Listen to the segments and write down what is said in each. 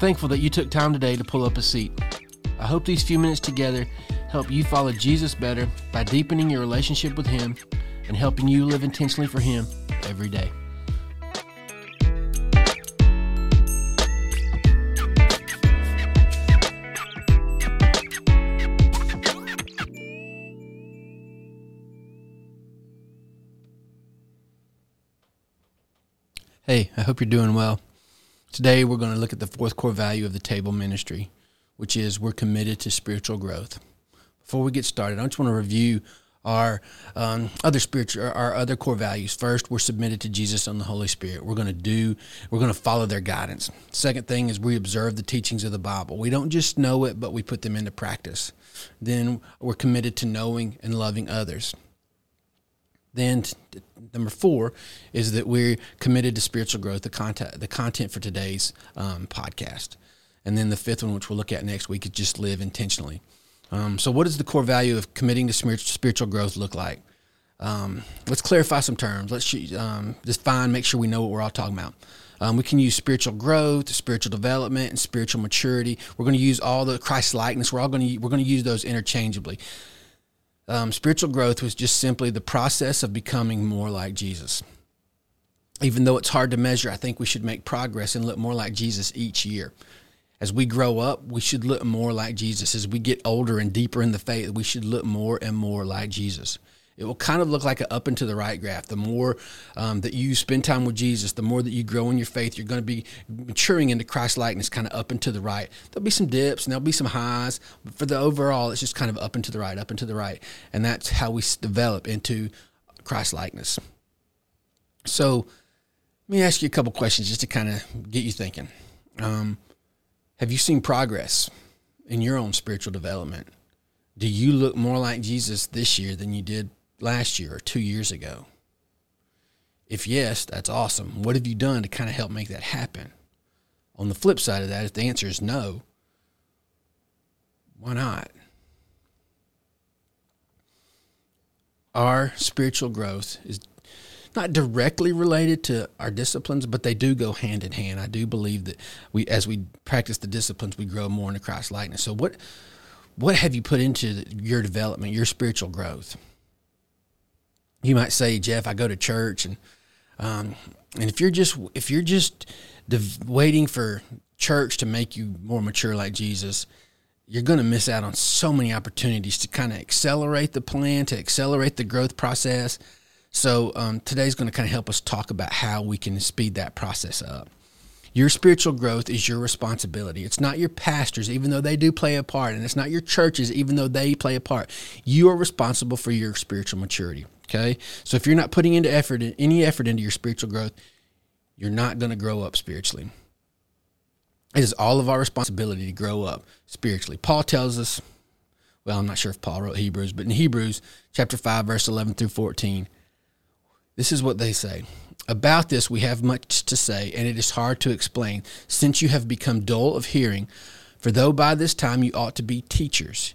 thankful that you took time today to pull up a seat. I hope these few minutes together help you follow Jesus better by deepening your relationship with Him and helping you live intentionally for Him every day. Hey, I hope you're doing well. Today, we're going to look at the fourth core value of the table ministry, which is we're committed to spiritual growth. Before we get started, I just want to review our um, other spiritual, our other core values. First, we're submitted to Jesus and the Holy Spirit. We're going to do, we're going to follow their guidance. Second thing is we observe the teachings of the Bible. We don't just know it, but we put them into practice. Then we're committed to knowing and loving others. Then number four is that we're committed to spiritual growth, the content, the content for today's um, podcast. And then the fifth one, which we'll look at next week, is just live intentionally. Um, so, what does the core value of committing to spiritual growth look like? Um, let's clarify some terms. Let's um, define, make sure we know what we're all talking about. Um, we can use spiritual growth, spiritual development, and spiritual maturity. We're going to use all the Christ likeness. We're all going to we're going to use those interchangeably. Um, spiritual growth was just simply the process of becoming more like Jesus. Even though it's hard to measure, I think we should make progress and look more like Jesus each year. As we grow up, we should look more like Jesus. As we get older and deeper in the faith, we should look more and more like Jesus it will kind of look like an up and to the right graph. The more um, that you spend time with Jesus, the more that you grow in your faith, you're going to be maturing into Christ likeness, kind of up and to the right. There'll be some dips and there'll be some highs, but for the overall, it's just kind of up and to the right, up and to the right, and that's how we develop into Christ likeness. So, let me ask you a couple questions just to kind of get you thinking. Um, have you seen progress in your own spiritual development? Do you look more like Jesus this year than you did last year or two years ago? If yes, that's awesome. What have you done to kind of help make that happen? On the flip side of that, if the answer is no, why not? Our spiritual growth is not directly related to our disciplines, but they do go hand in hand. I do believe that we, as we practice the disciplines, we grow more into Christ likeness. So, what what have you put into your development, your spiritual growth? You might say, Jeff, I go to church, and um, and if you're just if you're just waiting for church to make you more mature like Jesus, you're going to miss out on so many opportunities to kind of accelerate the plan, to accelerate the growth process. So um, today's going to kind of help us talk about how we can speed that process up. Your spiritual growth is your responsibility. It's not your pastors, even though they do play a part, and it's not your churches, even though they play a part. You are responsible for your spiritual maturity. Okay. So if you're not putting into effort, any effort into your spiritual growth, you're not going to grow up spiritually. It is all of our responsibility to grow up spiritually. Paul tells us, well, I'm not sure if Paul wrote Hebrews, but in Hebrews chapter 5, verse 11 through 14, this is what they say. About this, we have much to say, and it is hard to explain, since you have become dull of hearing. For though by this time you ought to be teachers,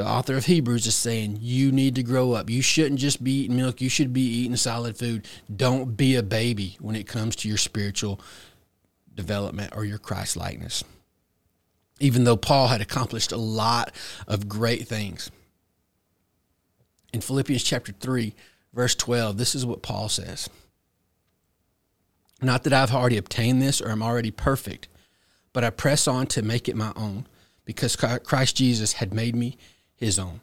The author of Hebrews is saying you need to grow up. You shouldn't just be eating milk, you should be eating solid food. Don't be a baby when it comes to your spiritual development or your Christ likeness. Even though Paul had accomplished a lot of great things. In Philippians chapter 3, verse 12, this is what Paul says Not that I've already obtained this or am already perfect, but I press on to make it my own because Christ Jesus had made me his own.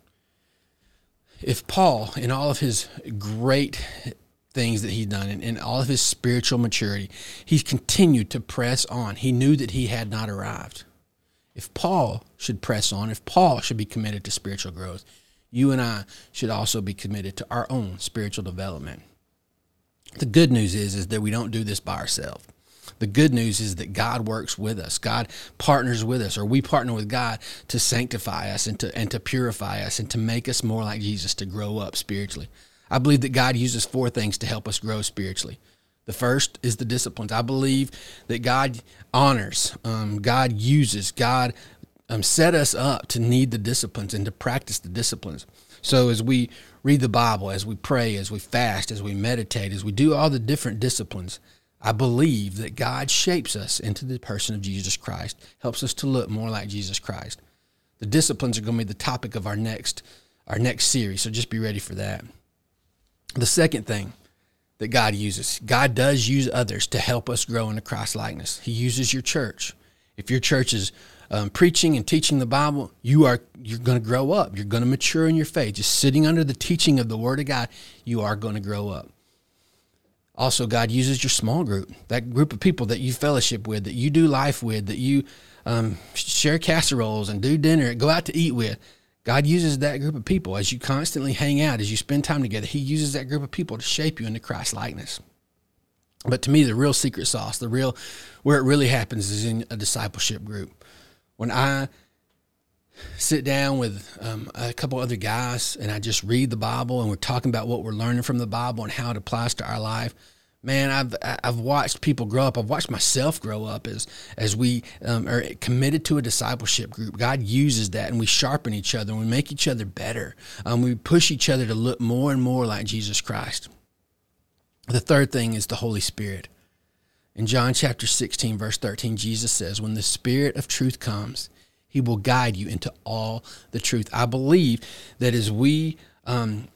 If Paul, in all of his great things that he'd done and in all of his spiritual maturity, he continued to press on. He knew that he had not arrived. If Paul should press on, if Paul should be committed to spiritual growth, you and I should also be committed to our own spiritual development. The good news is, is that we don't do this by ourselves. The good news is that God works with us. God partners with us, or we partner with God to sanctify us and to and to purify us and to make us more like Jesus, to grow up spiritually. I believe that God uses four things to help us grow spiritually. The first is the disciplines. I believe that God honors, um, God uses, God um, set us up to need the disciplines and to practice the disciplines. So as we read the Bible, as we pray, as we fast, as we meditate, as we do all the different disciplines, I believe that God shapes us into the person of Jesus Christ, helps us to look more like Jesus Christ. The disciplines are going to be the topic of our next our next series, so just be ready for that. The second thing that God uses, God does use others to help us grow into Christ likeness. He uses your church. If your church is um, preaching and teaching the Bible, you are you're going to grow up. You're going to mature in your faith. Just sitting under the teaching of the Word of God, you are going to grow up. Also, God uses your small group, that group of people that you fellowship with, that you do life with, that you um, share casseroles and do dinner, go out to eat with. God uses that group of people as you constantly hang out, as you spend time together. He uses that group of people to shape you into Christ likeness. But to me, the real secret sauce, the real where it really happens is in a discipleship group when I sit down with um, a couple other guys and I just read the Bible and we're talking about what we're learning from the Bible and how it applies to our life, man, I've I've watched people grow up. I've watched myself grow up as as we um, are committed to a discipleship group. God uses that, and we sharpen each other, and we make each other better. Um, we push each other to look more and more like Jesus Christ. The third thing is the Holy Spirit. In John chapter 16, verse 13, Jesus says, When the Spirit of truth comes, he will guide you into all the truth. I believe that as we um,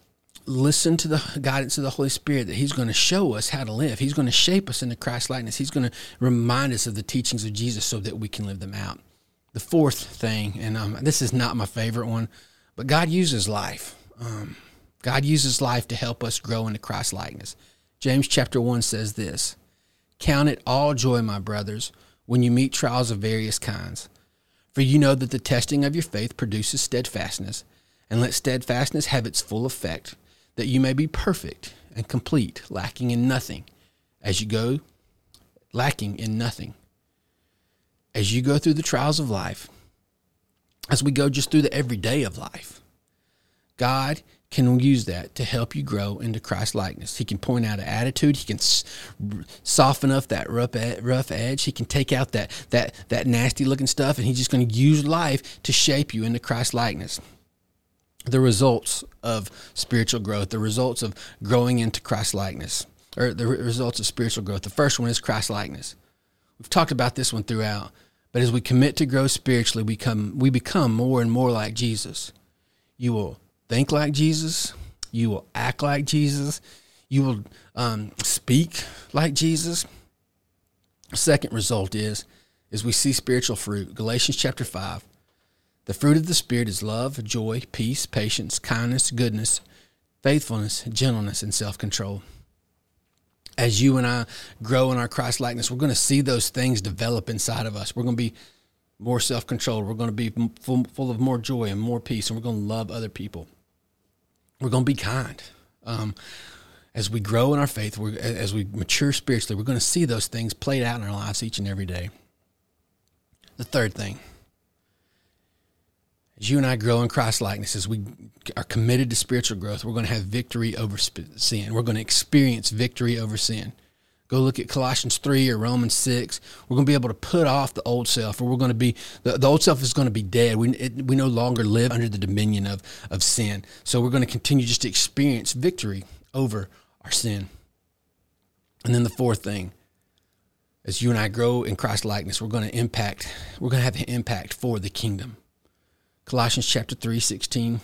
listen to the guidance of the Holy Spirit, that He's going to show us how to live. He's going to shape us into Christ likeness. He's going to remind us of the teachings of Jesus so that we can live them out. The fourth thing, and um, this is not my favorite one, but God uses life. Um, God uses life to help us grow into Christ likeness. James chapter 1 says this Count it all joy, my brothers, when you meet trials of various kinds. For you know that the testing of your faith produces steadfastness, and let steadfastness have its full effect, that you may be perfect and complete, lacking in nothing, as you go, lacking in nothing. As you go through the trials of life, as we go just through the everyday of life, God can use that to help you grow into Christ likeness. He can point out an attitude. He can soften up that rough rough edge. He can take out that that that nasty looking stuff, and he's just going to use life to shape you into Christ likeness. The results of spiritual growth, the results of growing into Christ likeness, or the results of spiritual growth. The first one is Christ likeness. We've talked about this one throughout, but as we commit to grow spiritually, we come we become more and more like Jesus. You will think like Jesus. You will act like Jesus. You will um, speak like Jesus. Second result is is we see spiritual fruit. Galatians chapter five. The fruit of the Spirit is love, joy, peace, patience, kindness, goodness, faithfulness, gentleness, and self control. As you and I grow in our Christ likeness, we're going to see those things develop inside of us. We're going to be more self controlled. We're going to be full, full of more joy and more peace, and we're going to love other people we're going to be kind. Um, as we grow in our faith, as we mature spiritually, we're going to see those things played out in our lives each and every day. The third thing, as you and I grow in Christ likeness, as we are committed to spiritual growth, we're going to have victory over sin. We're going to experience victory over sin. Go look at Colossians 3 or Romans 6. We're going to be able to put off the old self, or we're going to be, the, the old self is going to be dead. We, it, we no longer live under the dominion of, of sin. So we're going to continue just to experience victory over our sin. And then the fourth thing, as you and I grow in Christ likeness, we're going to impact, we're going to have an impact for the kingdom. Colossians chapter 3, 16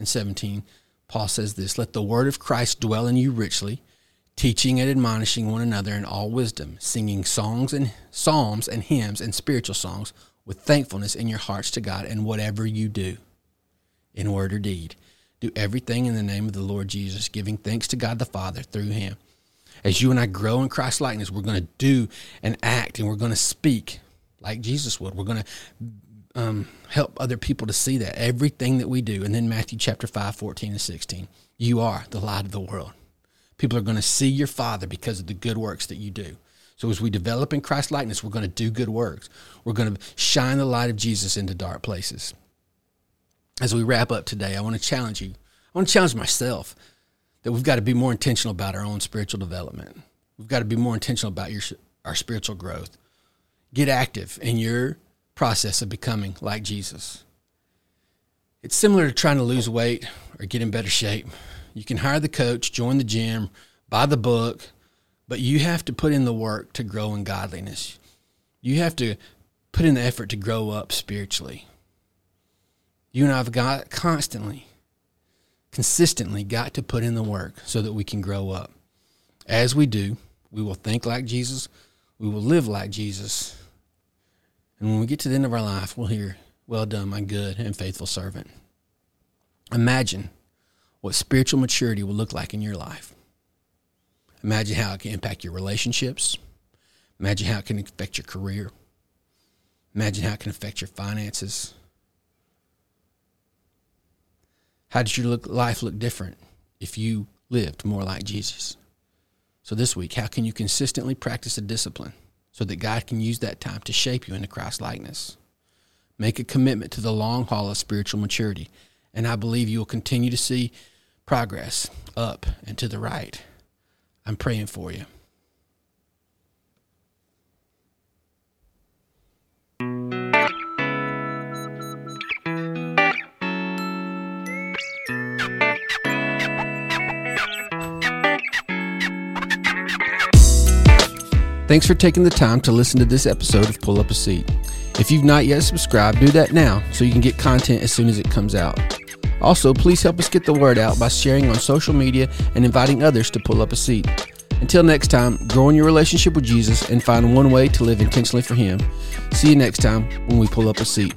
and 17, Paul says this Let the word of Christ dwell in you richly teaching and admonishing one another in all wisdom, singing songs and psalms and hymns and spiritual songs with thankfulness in your hearts to God and whatever you do, in word or deed. Do everything in the name of the Lord Jesus, giving thanks to God the Father through him. As you and I grow in Christ likeness, we're going to do and act and we're going to speak like Jesus would. We're going to um, help other people to see that everything that we do. And then Matthew chapter 5, 14 and 16. You are the light of the world. People are going to see your Father because of the good works that you do. So as we develop in Christ likeness, we're going to do good works. We're going to shine the light of Jesus into dark places. As we wrap up today, I want to challenge you. I want to challenge myself that we've got to be more intentional about our own spiritual development. We've got to be more intentional about your our spiritual growth. Get active in your process of becoming like Jesus. It's similar to trying to lose weight or get in better shape. You can hire the coach, join the gym, buy the book, but you have to put in the work to grow in godliness. You have to put in the effort to grow up spiritually. You and I have got constantly, consistently got to put in the work so that we can grow up. As we do, we will think like Jesus, we will live like Jesus. And when we get to the end of our life, we'll hear, Well done, my good and faithful servant. Imagine what spiritual maturity will look like in your life. Imagine how it can impact your relationships. Imagine how it can affect your career. Imagine how it can affect your finances. How does your look, life look different if you lived more like Jesus? So, this week, how can you consistently practice a discipline so that God can use that time to shape you into Christ likeness? Make a commitment to the long haul of spiritual maturity, and I believe you will continue to see progress up and to the right. I'm praying for you. Thanks for taking the time to listen to this episode of Pull Up a Seat. If you've not yet subscribed, do that now so you can get content as soon as it comes out. Also, please help us get the word out by sharing on social media and inviting others to pull up a seat. Until next time, grow in your relationship with Jesus and find one way to live intentionally for Him. See you next time when we pull up a seat.